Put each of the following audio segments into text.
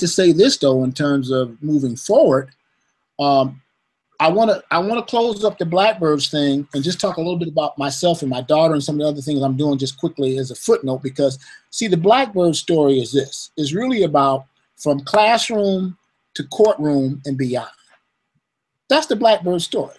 to say this though, in terms of moving forward, um, I want to I want to close up the Blackbyrds thing and just talk a little bit about myself and my daughter and some of the other things I'm doing just quickly as a footnote because see the Blackbyrd story is this is really about from classroom to courtroom and beyond. That's the Blackbyrd story.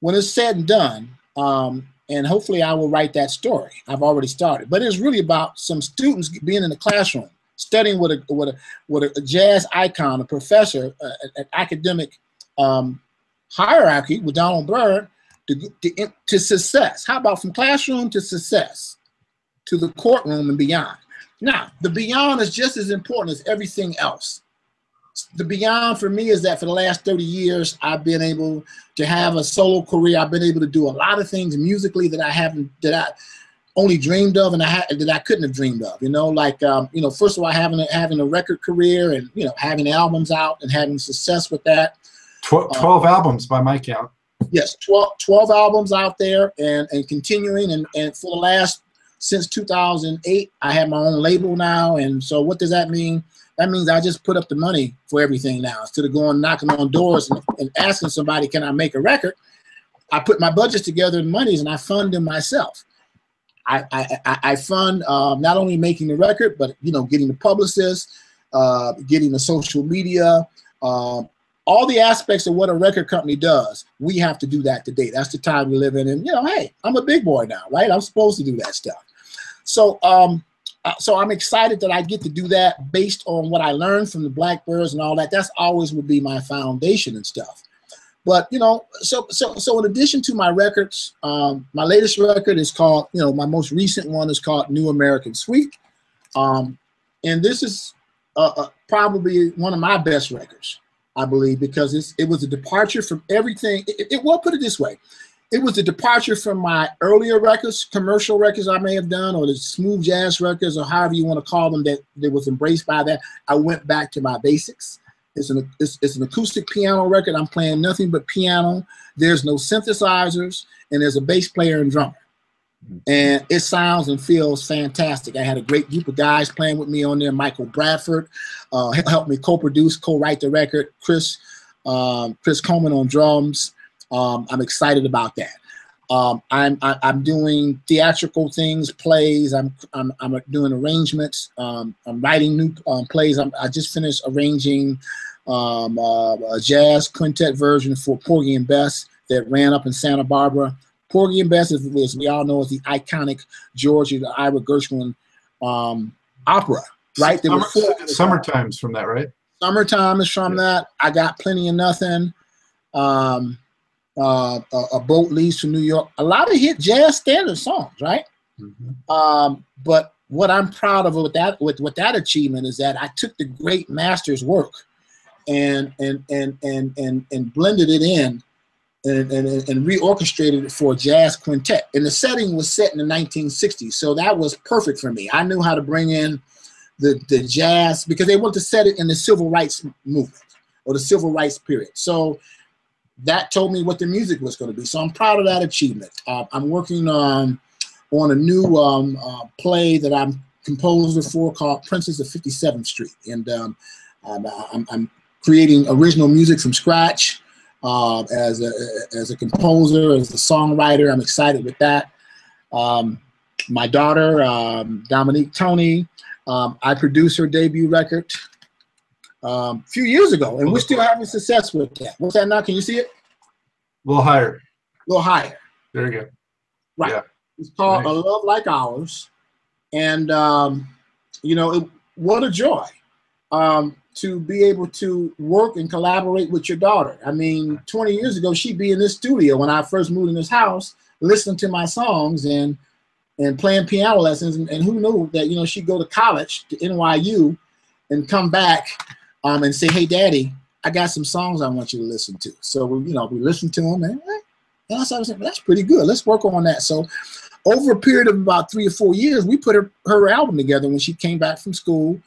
When it's said and done, um, and hopefully I will write that story. I've already started, but it's really about some students being in the classroom studying with a with a with a jazz icon, a professor, uh, an academic um, hierarchy with Donald Byrd to, to, to success. How about from classroom to success, to the courtroom and beyond? Now, the beyond is just as important as everything else. The beyond for me is that for the last 30 years, I've been able to have a solo career. I've been able to do a lot of things musically that I haven't, that I only dreamed of and I had, that I couldn't have dreamed of. You know, like um, you know, first of all, having a, having a record career and you know having albums out and having success with that. Twelve, um, 12 albums by my count. Yes, 12, 12 albums out there and and continuing and and for the last since 2008, I have my own label now. And so, what does that mean? That means I just put up the money for everything now instead of going knocking on doors and, and asking somebody, "Can I make a record?" I put my budgets together and monies and I fund them myself. I, I, I fund um, not only making the record, but you know, getting the publicist, uh, getting the social media, uh, all the aspects of what a record company does. We have to do that today. That's the time we live in, and you know, hey, I'm a big boy now, right? I'm supposed to do that stuff. So, um, uh, so I'm excited that I get to do that based on what I learned from the Blackbyrds and all that. That's always would be my foundation and stuff. But you know, so so so in addition to my records, um, my latest record is called, you know, my most recent one is called New American Suite, um, and this is uh, uh, probably one of my best records, I believe, because it's it was a departure from everything. It, it well, put it this way, it was a departure from my earlier records, commercial records I may have done, or the smooth jazz records, or however you want to call them, that that was embraced by that. I went back to my basics. It's an, it's, it's an acoustic piano record. I'm playing nothing but piano. There's no synthesizers, and there's a bass player and drummer. And it sounds and feels fantastic. I had a great group of guys playing with me on there. Michael Bradford uh, helped me co-produce, co-write the record. Chris um, Chris Coleman on drums. Um, I'm excited about that. Um, I'm I, am i am doing theatrical things, plays. I'm I'm, I'm doing arrangements. Um, I'm writing new um, plays. I'm, i just finished arranging um, uh, a jazz quintet version for Porgy and Bess that ran up in Santa Barbara. Porgy and Bess, is, as we all know, is the iconic Georgia the Ira Gershwin um, opera, right? There Summer, summertime's from that, right? Summertime is from yeah. that. I got plenty of nothing. Um, uh, a, a, boat leaves from New York. A lot of hit jazz standard songs, right? Mm-hmm. Um, but what I'm proud of with that with, with that achievement is that I took the great master's work and and and and and, and blended it in and, and, and reorchestrated it for a jazz quintet. And the setting was set in the 1960s, so that was perfect for me. I knew how to bring in the the jazz because they wanted to set it in the civil rights movement or the civil rights period. So that told me what the music was going to be. So I'm proud of that achievement. Uh, I'm working on on a new um, uh, play that I'm composer for called Princess of 57th Street, and um, I'm, I'm, I'm, creating original music from scratch uh, as a as a composer, as a songwriter. I'm excited with that. Um, my daughter um, Dominique Toney, um, I produced her debut record um, a few years ago, and we're still having success with that. What's that now? Can you see it? A little higher. A little higher. There Very good. Right. Yeah. It's called nice. A Love Like Ours. And, um, you know, it, what a joy um, to be able to work and collaborate with your daughter. I mean, 20 years ago, she'd be in this studio when I first moved in this house, listening to my songs and and playing piano lessons. And, and who knew that, you know, she'd go to college, to NYU, and come back um, and say, hey, daddy, I got some songs I want you to listen to. So we, you know, we listened to them, and, and I was like, that's pretty good. Let's work on that. So over a period of about three or four years, we put her, her album together when she came back from school,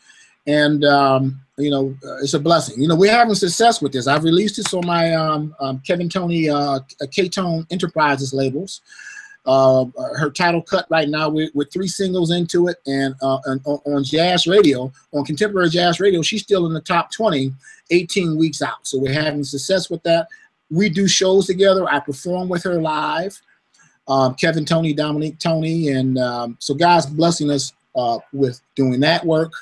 and um, you know, uh, it's a blessing. You know, we're having success with this. I've released this on my um, um, Kevin Toney uh, K-Tone Enterprises labels. Uh, her title cut right now with, three singles into it, and, uh, and on, on jazz radio, on contemporary jazz radio, she's still in the top 20, 18 weeks out. So we're having success with that. We do shows together. I perform with her live. Um, Kevin Toney, Dominique Toney, and um, so God's blessing us uh, with doing that work.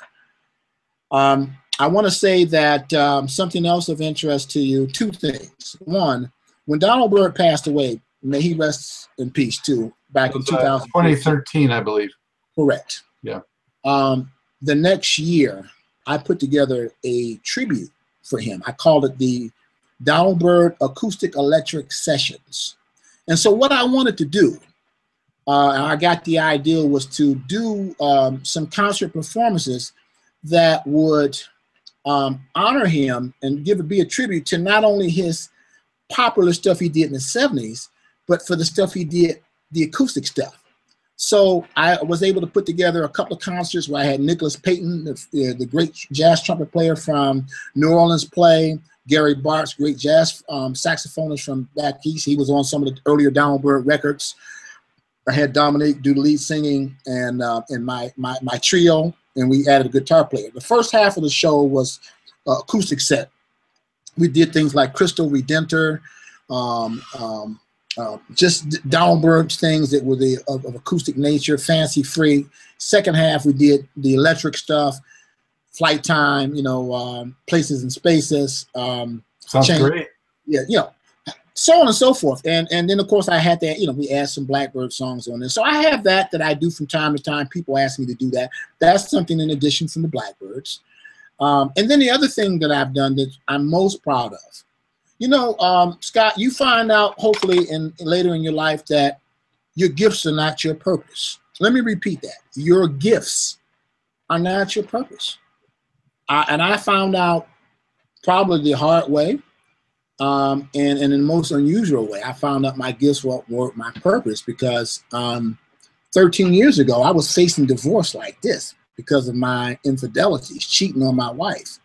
Um, I want to say that um, something else of interest to you. Two things. One, when Donald Byrd passed away, may he rest in peace too. Back in 2000, 2013, I believe. Correct. Yeah. Um, the next year, I put together a tribute for him. I called it the Donald Byrd Acoustic Electric Sessions. And so, what I wanted to do, uh, I got the idea was to do um, some concert performances that would um, honor him and give it be a tribute to not only his popular stuff he did in the 70s, but for the stuff he did, the acoustic stuff. So I was able to put together a couple of concerts where I had Nicholas Payton, the, the great jazz trumpet player from New Orleans, play. Gary Bartz, great jazz um, saxophonist from back east. He was on some of the earlier Byrd records. I had Dominique do the lead singing and uh, and my, my my trio, and we added a guitar player. The first half of the show was uh, acoustic set. We did things like Cristo Redentor, um, um, uh, just Byrd things that were the of, of, acoustic nature, fancy free. Second half we did the electric stuff, flight time, you know, um, places and spaces. Um, Sounds change, great. Yeah, you know, so on and so forth. And and then of course I had that, you know, we add some Blackbyrd songs on there. So I have that that I do from time to time. People ask me to do that. That's something in addition from the Blackbyrds. Um, and then the other thing that I've done that I'm most proud of, you know, um, Scott, you find out hopefully in later in your life that your gifts are not your purpose. Let me repeat that: your gifts are not your purpose. I, and I found out probably the hard way um, and, and in the most unusual way. I found out my gifts were, were my purpose because um, 13 years ago, I was facing divorce like this because of my infidelities, cheating on my wife.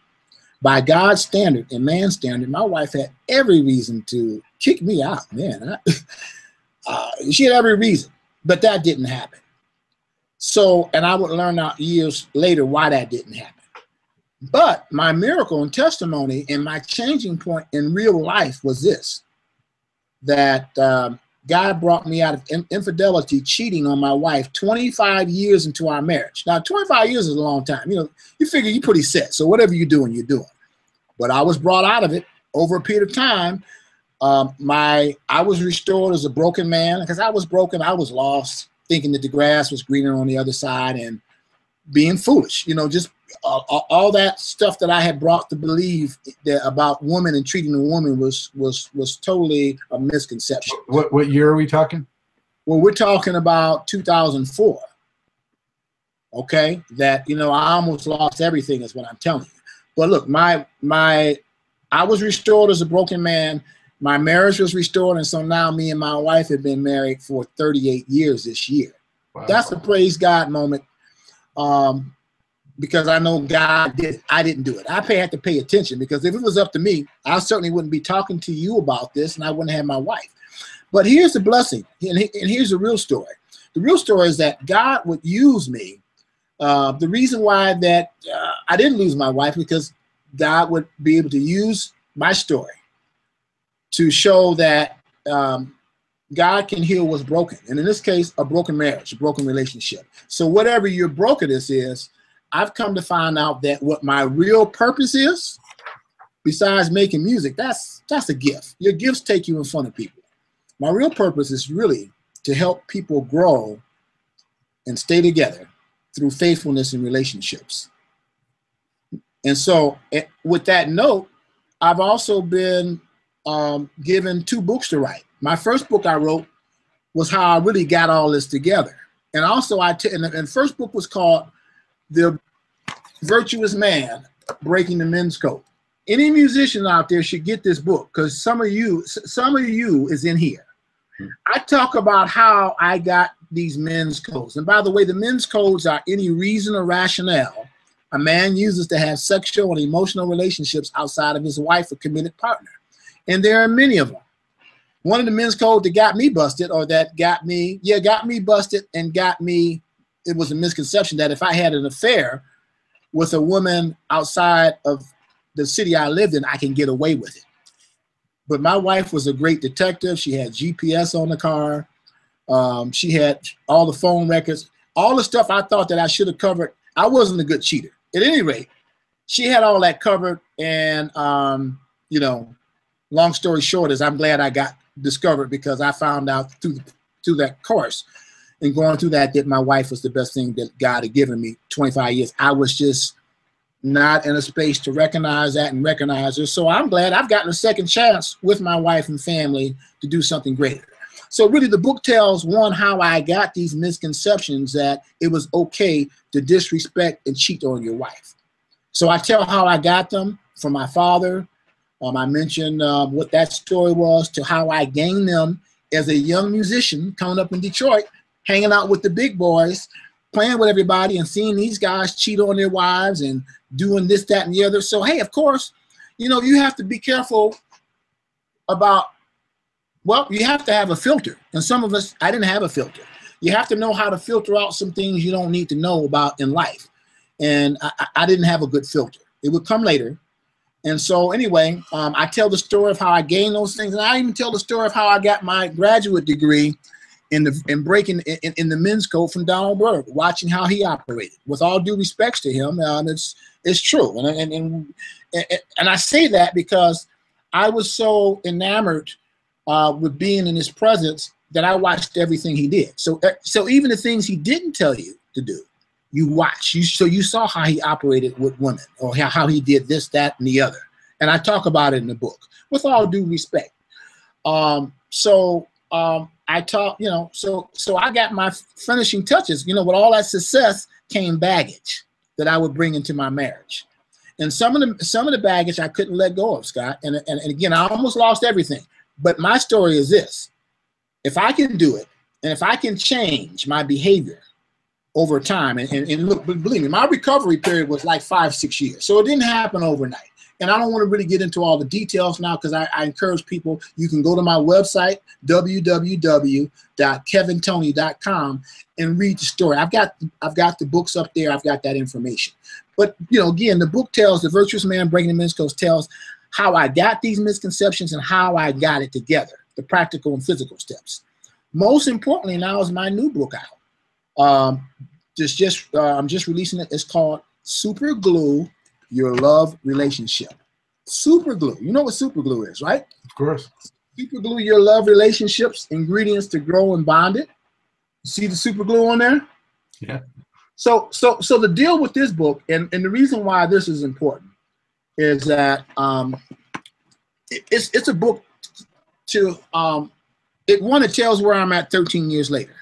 By God's standard and man's standard, my wife had every reason to kick me out, man. I, uh, she had every reason, but that didn't happen. So, and I would learn out years later why that didn't happen. But my miracle and testimony and my changing point in real life was this that um, God brought me out of infidelity, cheating on my wife 25 years into our marriage. Now, 25 years is a long time. You know, you figure you're pretty set. So whatever you're doing, you're doing. But I was brought out of it over a period of time. Um, my I was restored as a broken man because I was broken. I was lost, thinking that the grass was greener on the other side and being foolish. You know, just uh, all that stuff that I had brought to believe that about women and treating a woman was was was totally a misconception. What what year are we talking? Well, we're talking about 2004. Okay, that you know I almost lost everything is what I'm telling you. But look, my my I was restored as a broken man. My marriage was restored, and so now me and my wife have been married for 38 years this year. Wow. That's a praise God moment. Um, because I know God did. I didn't do it. I pay, had to pay attention because if it was up to me, I certainly wouldn't be talking to you about this, and I wouldn't have my wife. But here's the blessing, and, here's the real story. The real story is that God would use me. Uh, the reason why that uh, I didn't lose my wife because God would be able to use my story to show that um, God can heal what's broken, and in this case, a broken marriage, a broken relationship. So whatever your brokenness is, I've come to find out that what my real purpose is, besides making music, that's that's a gift. Your gifts take you in front of people. My real purpose is really to help people grow and stay together through faithfulness in relationships. And so, eh, with that note, I've also been um, given two books to write. My first book I wrote was how I really got all this together. And also, I t- and the, and first book was called the virtuous man breaking the men's code. Any musician out there should get this book because some of you, some of you is in here. Hmm. I talk about how I got these men's codes. And by the way, the men's codes are any reason or rationale a man uses to have sexual and emotional relationships outside of his wife or committed partner. And there are many of them. One of the men's code that got me busted, or that got me, yeah, got me busted and got me. It was a misconception that if I had an affair with a woman outside of the city I lived in, I can get away with it. But my wife was a great detective. She had GPS on the car. Um, she had all the phone records, all the stuff I thought that I should have covered. I wasn't a good cheater. At any rate, she had all that covered. And, um, you know, long story short is I'm glad I got discovered because I found out through, through that course and going through that that my wife was the best thing that God had given me 25 years. I was just not in a space to recognize that and recognize her. So I'm glad I've gotten a second chance with my wife and family to do something greater. So really the book tells one how I got these misconceptions that it was okay to disrespect and cheat on your wife. So I tell how I got them from my father. Um, I mentioned uh, what that story was to how I gained them as a young musician coming up in Detroit, hanging out with the big boys, playing with everybody and seeing these guys cheat on their wives and doing this, that, and the other. So, hey, of course, you know, you have to be careful about, well, you have to have a filter. And some of us, I didn't have a filter. You have to know how to filter out some things you don't need to know about in life. And I, I didn't have a good filter. It would come later. And so, anyway, um, I tell the story of how I gained those things. And I even tell the story of how I got my graduate degree in the in breaking in, in the men's code from Donald Byrd, watching how he operated. With all due respects to him, um, it's it's true, and, and and and I say that because I was so enamored uh, with being in his presence that I watched everything he did. So uh, so even the things he didn't tell you to do, you watch. You so you saw how he operated with women, or how, how he did this, that, and the other. And I talk about it in the book. With all due respect. Um, so um, I taught, you know, so so I got my finishing touches. You know, with all that success came baggage that I would bring into my marriage. And some of the some of the baggage I couldn't let go of, Scott. And, and, and again, I almost lost everything. But my story is this. If I can do it, and if I can change my behavior over time, and, and, and look, believe me, my recovery period was like five, six years. So it didn't happen overnight. And I don't want to really get into all the details now because I, I, encourage people, you can go to my website, www.kevintoney.com and read the story. I've got I've got the books up there, I've got that information. But you know, again, the book tells the virtuous man breaking the men's tells how I got these misconceptions and how I got it together, the practical and physical steps. Most importantly, now is my new book out. Um, just just uh, I'm just releasing it. It's called Super Glue your love relationship. Super glue. You know what super glue is, right? Of course. Super glue your love relationships, ingredients to grow and bond it. See the super glue on there? Yeah. So so so the deal with this book, and, and the reason why this is important is that um it, it's it's a book to um it one it tells where I'm at 13 years later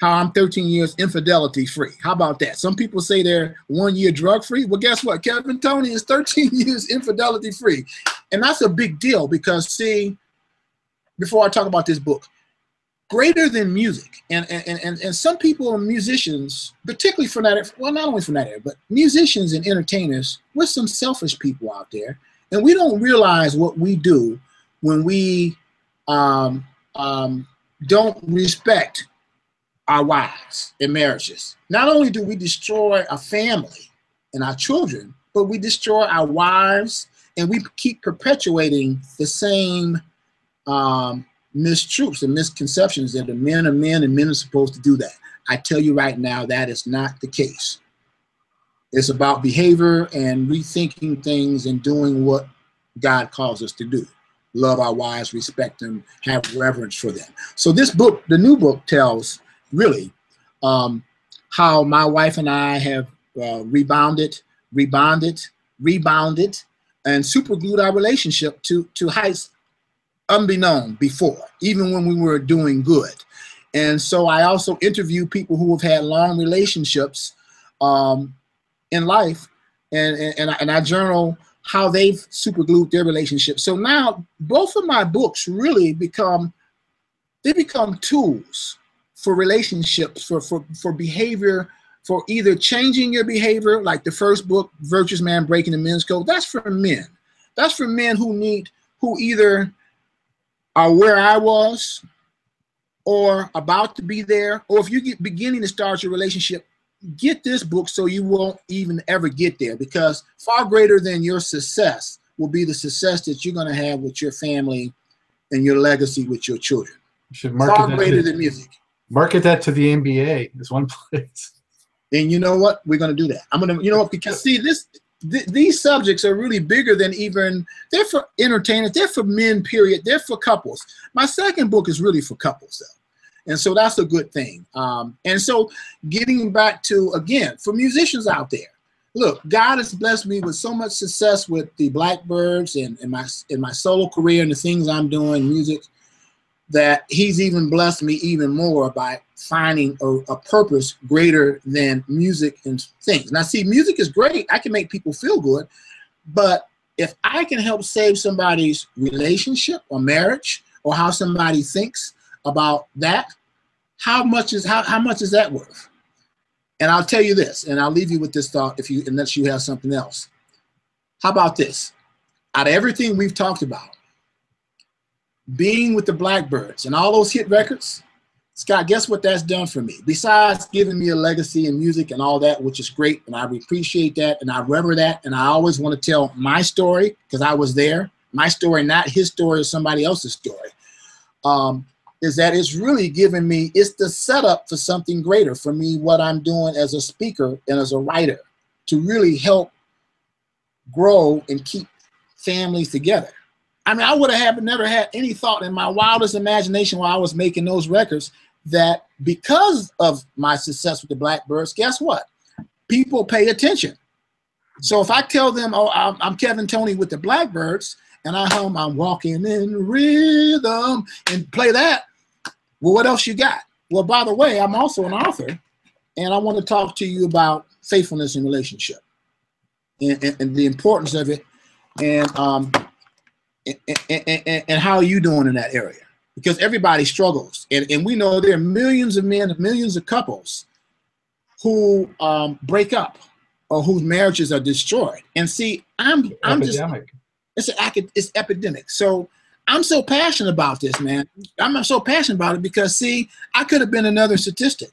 how I'm 13 years infidelity free. How about that? Some people say they're one year drug free. Well, guess what? Kevin Toney is 13 years infidelity free. And that's a big deal because, see, before I talk about this book, greater than music, and, and, and, and some people musicians, particularly for that, well, not only for that area, but musicians and entertainers, we're some selfish people out there. And we don't realize what we do when we um, um, don't respect our wives in marriages. Not only do we destroy our family and our children, but we destroy our wives and we keep perpetuating the same um, mistruths and misconceptions that the men are men and men are supposed to do that. I tell you right now, that is not the case. It's about behavior and rethinking things and doing what God calls us to do. Love our wives, respect them, have reverence for them. So this book, the new book, tells really, um, how my wife and I have uh, rebounded, rebounded, rebounded, and superglued our relationship to, to heights unbeknown before, even when we were doing good. And so I also interview people who have had long relationships um, in life, and, and, and, I, and I journal how they've superglued their relationship. So now both of my books really become, they become tools for relationships, for, for, for behavior, for either changing your behavior, like the first book, Virtuous Man Breaking the Men's Code, that's for men. That's for men who need, who either are where I was or about to be there, or if you get beginning to start your relationship, get this book so you won't even ever get there because far greater than your success will be the success that you're going to have with your family and your legacy with your children. You Far greater than music. Market that to the NBA. Is one place. And you know what? We're going to do that. I'm going to, you know? Because see, this, th- these subjects are really bigger than even, they're for entertainers, they're for men, period. They're for couples. My second book is really for couples, though. And so that's a good thing. Um, and so getting back to, again, for musicians out there, look, God has blessed me with so much success with the Blackbyrds and, and my in my solo career and the things I'm doing, music, that He's even blessed me even more by finding a, a purpose greater than music and things. Now, see, music is great. I can make people feel good, but if I can help save somebody's relationship or marriage or how somebody thinks about that, how much is how, how much is that worth? And I'll tell you this, and I'll leave you with this thought if you unless you have something else. How about this? Out of everything we've talked about, being with the Blackbyrds and all those hit records, Scott, guess what that's done for me? Besides giving me a legacy in music and all that, which is great, and I appreciate that, and I rever that, and I always want to tell my story because I was there. My story, not his story or somebody else's story. Um, is that it's really given me it's the setup for something greater for me what i'm doing as a speaker and as a writer to really help grow and keep families together i mean i would have never had any thought in my wildest imagination while i was making those records that because of my success with the blackbyrds guess what people pay attention so if i tell them oh i'm, kevin toney with the blackbyrds and I hum, I'm walking in rhythm, and play that. Well, what else you got? Well, by the way, I'm also an author, and I want to talk to you about faithfulness in relationship and, and, and the importance of it, and um, and, and, and how are you doing in that area? Because everybody struggles, and, and we know there are millions of men, millions of couples who um, break up or whose marriages are destroyed. And see, I'm I'm just it's an it's epidemic. So I'm so passionate about this, man. I'm so passionate about it because see, I could have been another statistic.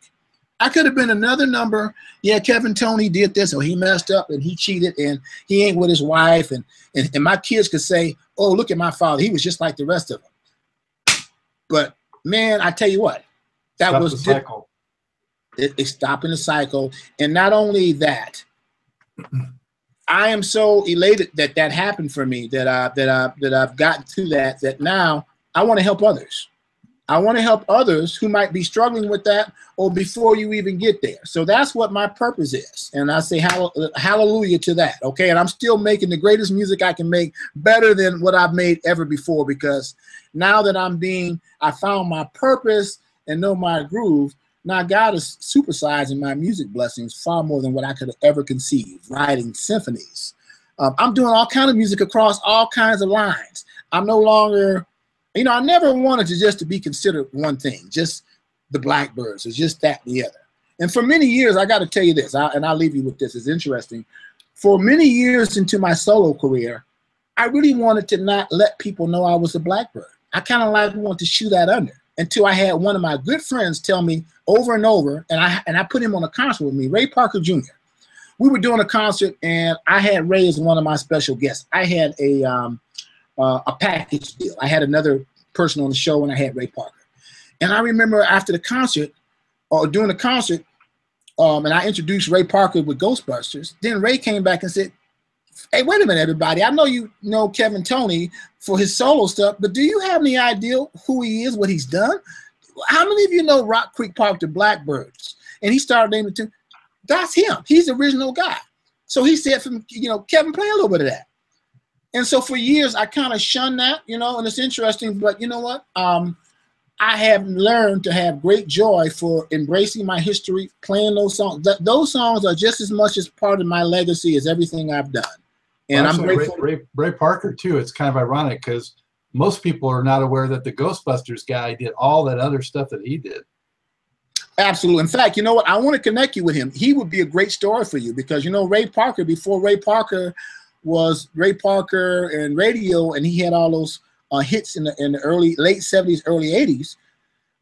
I could have been another number. Yeah, Kevin Toney did this, or he messed up and he cheated and he ain't with his wife, and and, and my kids could say, "Oh, look at my father. He was just like the rest of them." But man, I tell you what, that Stop was cycle. it, it's stopping the cycle. And not only that, I am so elated that that happened for me that I that I that I've gotten to that that now I want to help others. I want to help others who might be struggling with that or before you even get there. So that's what my purpose is. And I say hall- hallelujah to that. Okay. And I'm still making the greatest music I can make better than what I've made ever before because now that I'm being, I found my purpose and know my groove. Now God is supersizing my music blessings far more than what I could ever conceived, writing symphonies. Um, I'm doing all kind of music across all kinds of lines. I'm no longer you know, I never wanted to just to be considered one thing, just the Blackbyrds, or just that and the other. And for many years, I got to tell you this, I, and I'll leave you with this. It's interesting. For many years into my solo career, I really wanted to not let people know I was a Blackbyrd. I kind of like wanted to shoot that under until I had one of my good friends tell me over and over, and I and I put him on a concert with me, Ray Parker Jr. We were doing a concert, and I had Ray as one of my special guests. I had a um, uh, a package deal. I had another person on the show, and I had Ray Parker. And I remember after the concert, or during the concert, um, and I introduced Ray Parker with Ghostbusters. Then Ray came back and said, "Hey, wait a minute, everybody! I know you know Kevin Toney for his solo stuff, but do you have any idea who he is, what he's done? How many of you know Rock Creek Park, the Blackbyrds?" And he started naming. That's him. He's the original guy. So he said, "From you know, Kevin, play a little bit of that." And so for years, I kind of shunned that, you know, and it's interesting, but you know what? Um, I have learned to have great joy for embracing my history, playing those songs. Th- those songs are just as much as part of my legacy as everything I've done. And Well, I'm grateful. Ray, Ray, Ray Parker too. It's kind of ironic because most people are not aware that the Ghostbusters guy did all that other stuff that he did. Absolutely. In fact, you know what? I want to connect you with him. He would be a great story for you because, you know, Ray Parker, before Ray Parker was Ray Parker and radio, and he had all those uh, hits in the in the early late 70s, early 80s.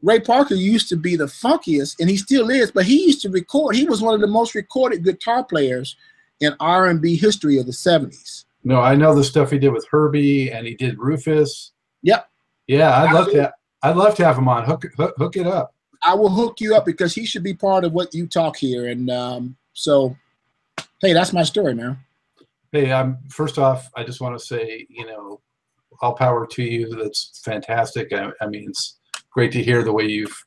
Ray Parker used to be the funkiest, and he still is, but he used to record. He was one of the most recorded guitar players in R&B history of the 70s. No, I know the stuff he did with Herbie, and he did Rufus. Yep. Yeah, I'd love to. I'd love to have him on. Hook, hook, hook it up. I will hook you up because he should be part of what you talk here, and um, so, hey, that's my story, man. Hey, um, first off, I just want to say, you know, all power to you. That's fantastic. I, I mean, it's great to hear the way you've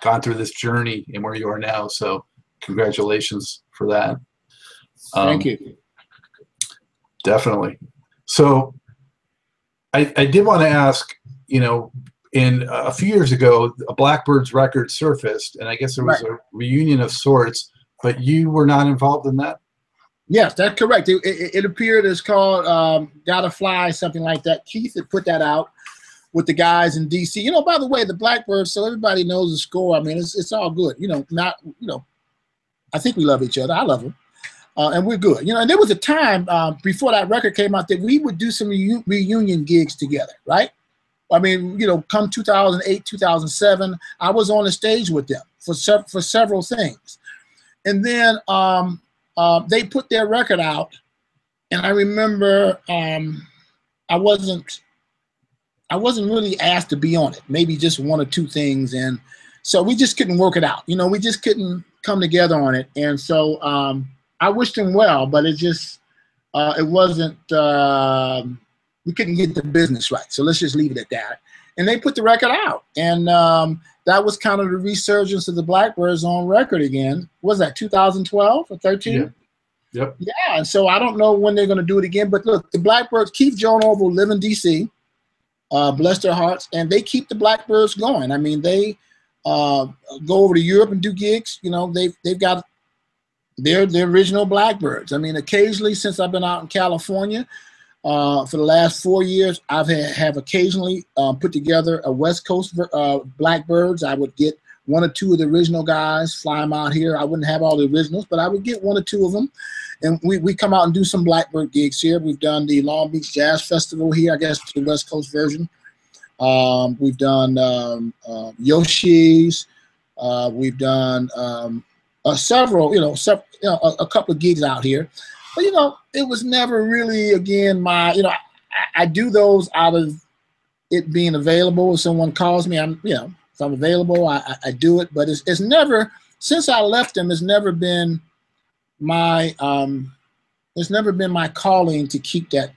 gone through this journey and where you are now. So, congratulations for that. Um, Thank you. Definitely. So, I, I did want to ask, you know, in a few years ago, a Blackbyrds record surfaced, and I guess there was right. a reunion of sorts, but you were not involved in that. Yes, that's correct. It, it, it appeared as called um, "Gotta Fly," something like that. Keith had put that out with the guys in DC. You know, by the way, the Blackbyrds, so everybody knows the score. I mean, it's it's all good. You know, not you know, I think we love each other. I love them. Uh, and we're good. You know, and there was a time um, before that record came out that we would do some re- reunion gigs together, right? I mean, you know, come 2008, 2007, I was on the stage with them for se- for several things, and then um, uh, they put their record out, and I remember um, I wasn't I wasn't really asked to be on it. Maybe just one or two things, and so we just couldn't work it out. You know, we just couldn't come together on it, and so um, I wished them well, but it just uh, it wasn't. Uh, we couldn't get the business right. So let's just leave it at that. And they put the record out, and um, that was kind of the resurgence of the Blackbyrds on record again. Was that 2012 or 13? Yeah. Yep. Yeah, and so I don't know when they're going to do it again. But look, the Blackbyrds, Keith Joan Orville live in D.C. Uh, bless their hearts, and they keep the Blackbyrds going. I mean, they uh, go over to Europe and do gigs. You know, they've they've got they're the original Blackbyrds. I mean, occasionally since I've been out in California uh, for the last four years, I've had, have occasionally uh, put together a West Coast uh, Blackbyrds. I would get one or two of the original guys, fly them out here. I wouldn't have all the originals, but I would get one or two of them. And we, we come out and do some Blackbyrd gigs here. We've done the Long Beach Jazz Festival here, I guess the West Coast version. Um, we've done um, uh, Yoshi's. We've done um, uh, several, you know, you know, a, a, couple of gigs out here. But you know, it was never really again my, you know, I, I do those out of it being available. If someone calls me, I'm, you know, if I'm available, I, I do it. But it's, it's never since I left them. It's never been my um, it's never been my calling to keep that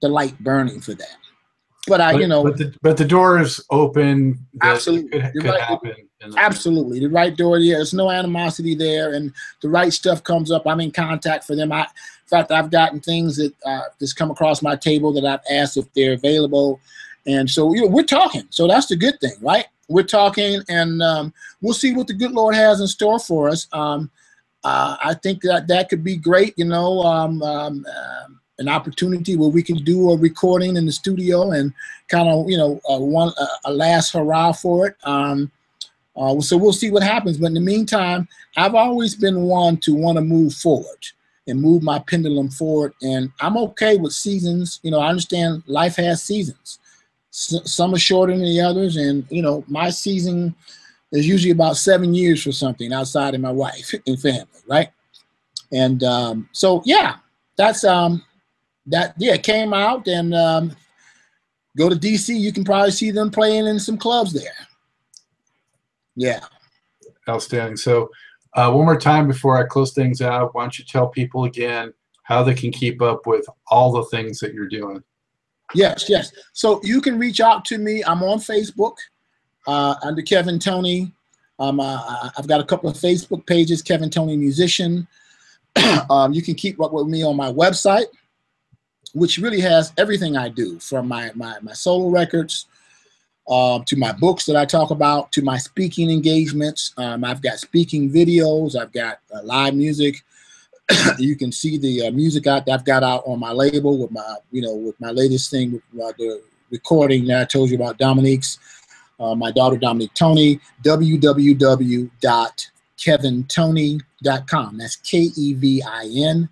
the light burning for that. But I, but, you know, but the, but the door is open. Absolutely, could, could right. happen. Absolutely, the right door. Yeah, there's no animosity there, and the right stuff comes up. I'm in contact for them. I, in fact, I've gotten things that uh, that's come across my table that I've asked if they're available, and so you know we're talking. So that's the good thing, right? We're talking, and um, we'll see what the good Lord has in store for us. Um, uh, I think that that could be great. You know, um, um, um an opportunity where we can do a recording in the studio and kind of you know uh, one a last hurrah for it. Um, uh, so we'll see what happens. But in the meantime, I've always been one to want to move forward and move my pendulum forward. And I'm okay with seasons. You know, I understand life has seasons. S some are shorter than the others, and you know, my season is usually about seven years for something outside of my wife and family, right? And um, so, yeah, that's um, that. Yeah, came out and um, go to DC. You can probably see them playing in some clubs there. Yeah. Outstanding. So, uh, one more time before I close things out, why don't you tell people again how they can keep up with all the things that you're doing? Yes, yes. So you can reach out to me. I'm on Facebook uh, under Kevin Toney. Um, uh, I've got a couple of Facebook pages, Kevin Toney Musician. um, you can keep up with me on my website, which really has everything I do from my, my, my solo records um, to my books that I talk about, to my speaking engagements. Um, I've got speaking videos, I've got uh, live music. you can see the uh, music out that I've got out on my label with my, you know, with my latest thing with uh, the recording that I told you about Dominique's, uh, my daughter Dominique Toney, www.kevintoney.com. That's K E V I N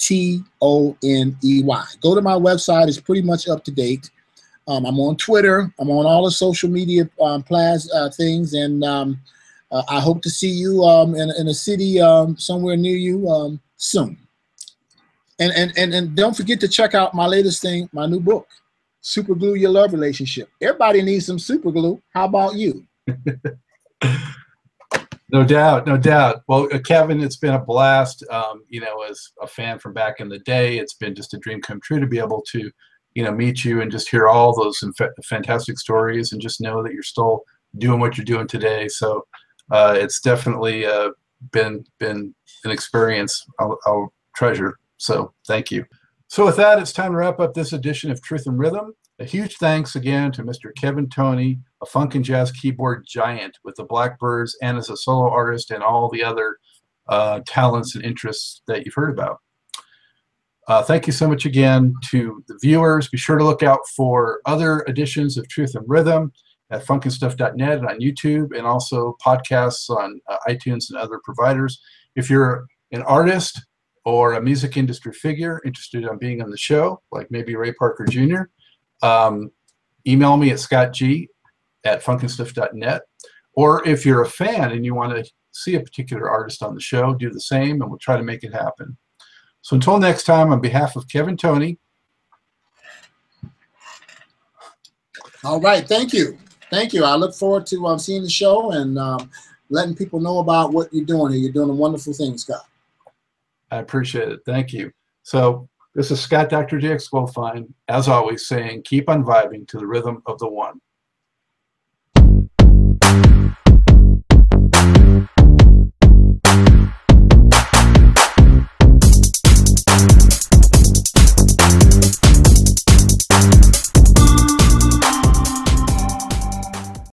T O N E Y. Go to my website, it's pretty much up to date. Um, I'm on Twitter. I'm on all the social media um, uh, things, and um, uh, I hope to see you um, in, in a city um, somewhere near you um, soon. And, and and and don't forget to check out my latest thing, my new book, Super Glue Your Love Relationship. Everybody needs some super glue. How about you? No doubt, no doubt. Well, uh, Kevin, it's been a blast. Um, you know, as a fan from back in the day, it's been just a dream come true to be able to, you know, meet you and just hear all those fantastic stories and just know that you're still doing what you're doing today. So uh, it's definitely uh, been been an experience I'll, I'll treasure. So thank you. So with that, it's time to wrap up this edition of Truth and Rhythm. A huge thanks again to Mr. Kevin Toney, a funk and jazz keyboard giant with the Blackbyrds and as a solo artist and all the other uh, talents and interests that you've heard about. Uh, thank you so much again to the viewers. Be sure to look out for other editions of Truth and Rhythm at funkandstuff.net and on YouTube and also podcasts on uh, iTunes and other providers. If you're an artist or a music industry figure interested in being on the show, like maybe Ray Parker Jr., um, email me at scottg at funkandstuff.net. Or if you're a fan and you want to see a particular artist on the show, do the same and we'll try to make it happen. So until next time, on behalf of Kevin Toney. All right. Thank you. Thank you. I look forward to um, seeing the show and um, letting people know about what you're doing. You're doing a wonderful thing, Scott. I appreciate it. Thank you. So this is Scott Dr. JX Goldfine, as always, saying keep on vibing to the rhythm of the one.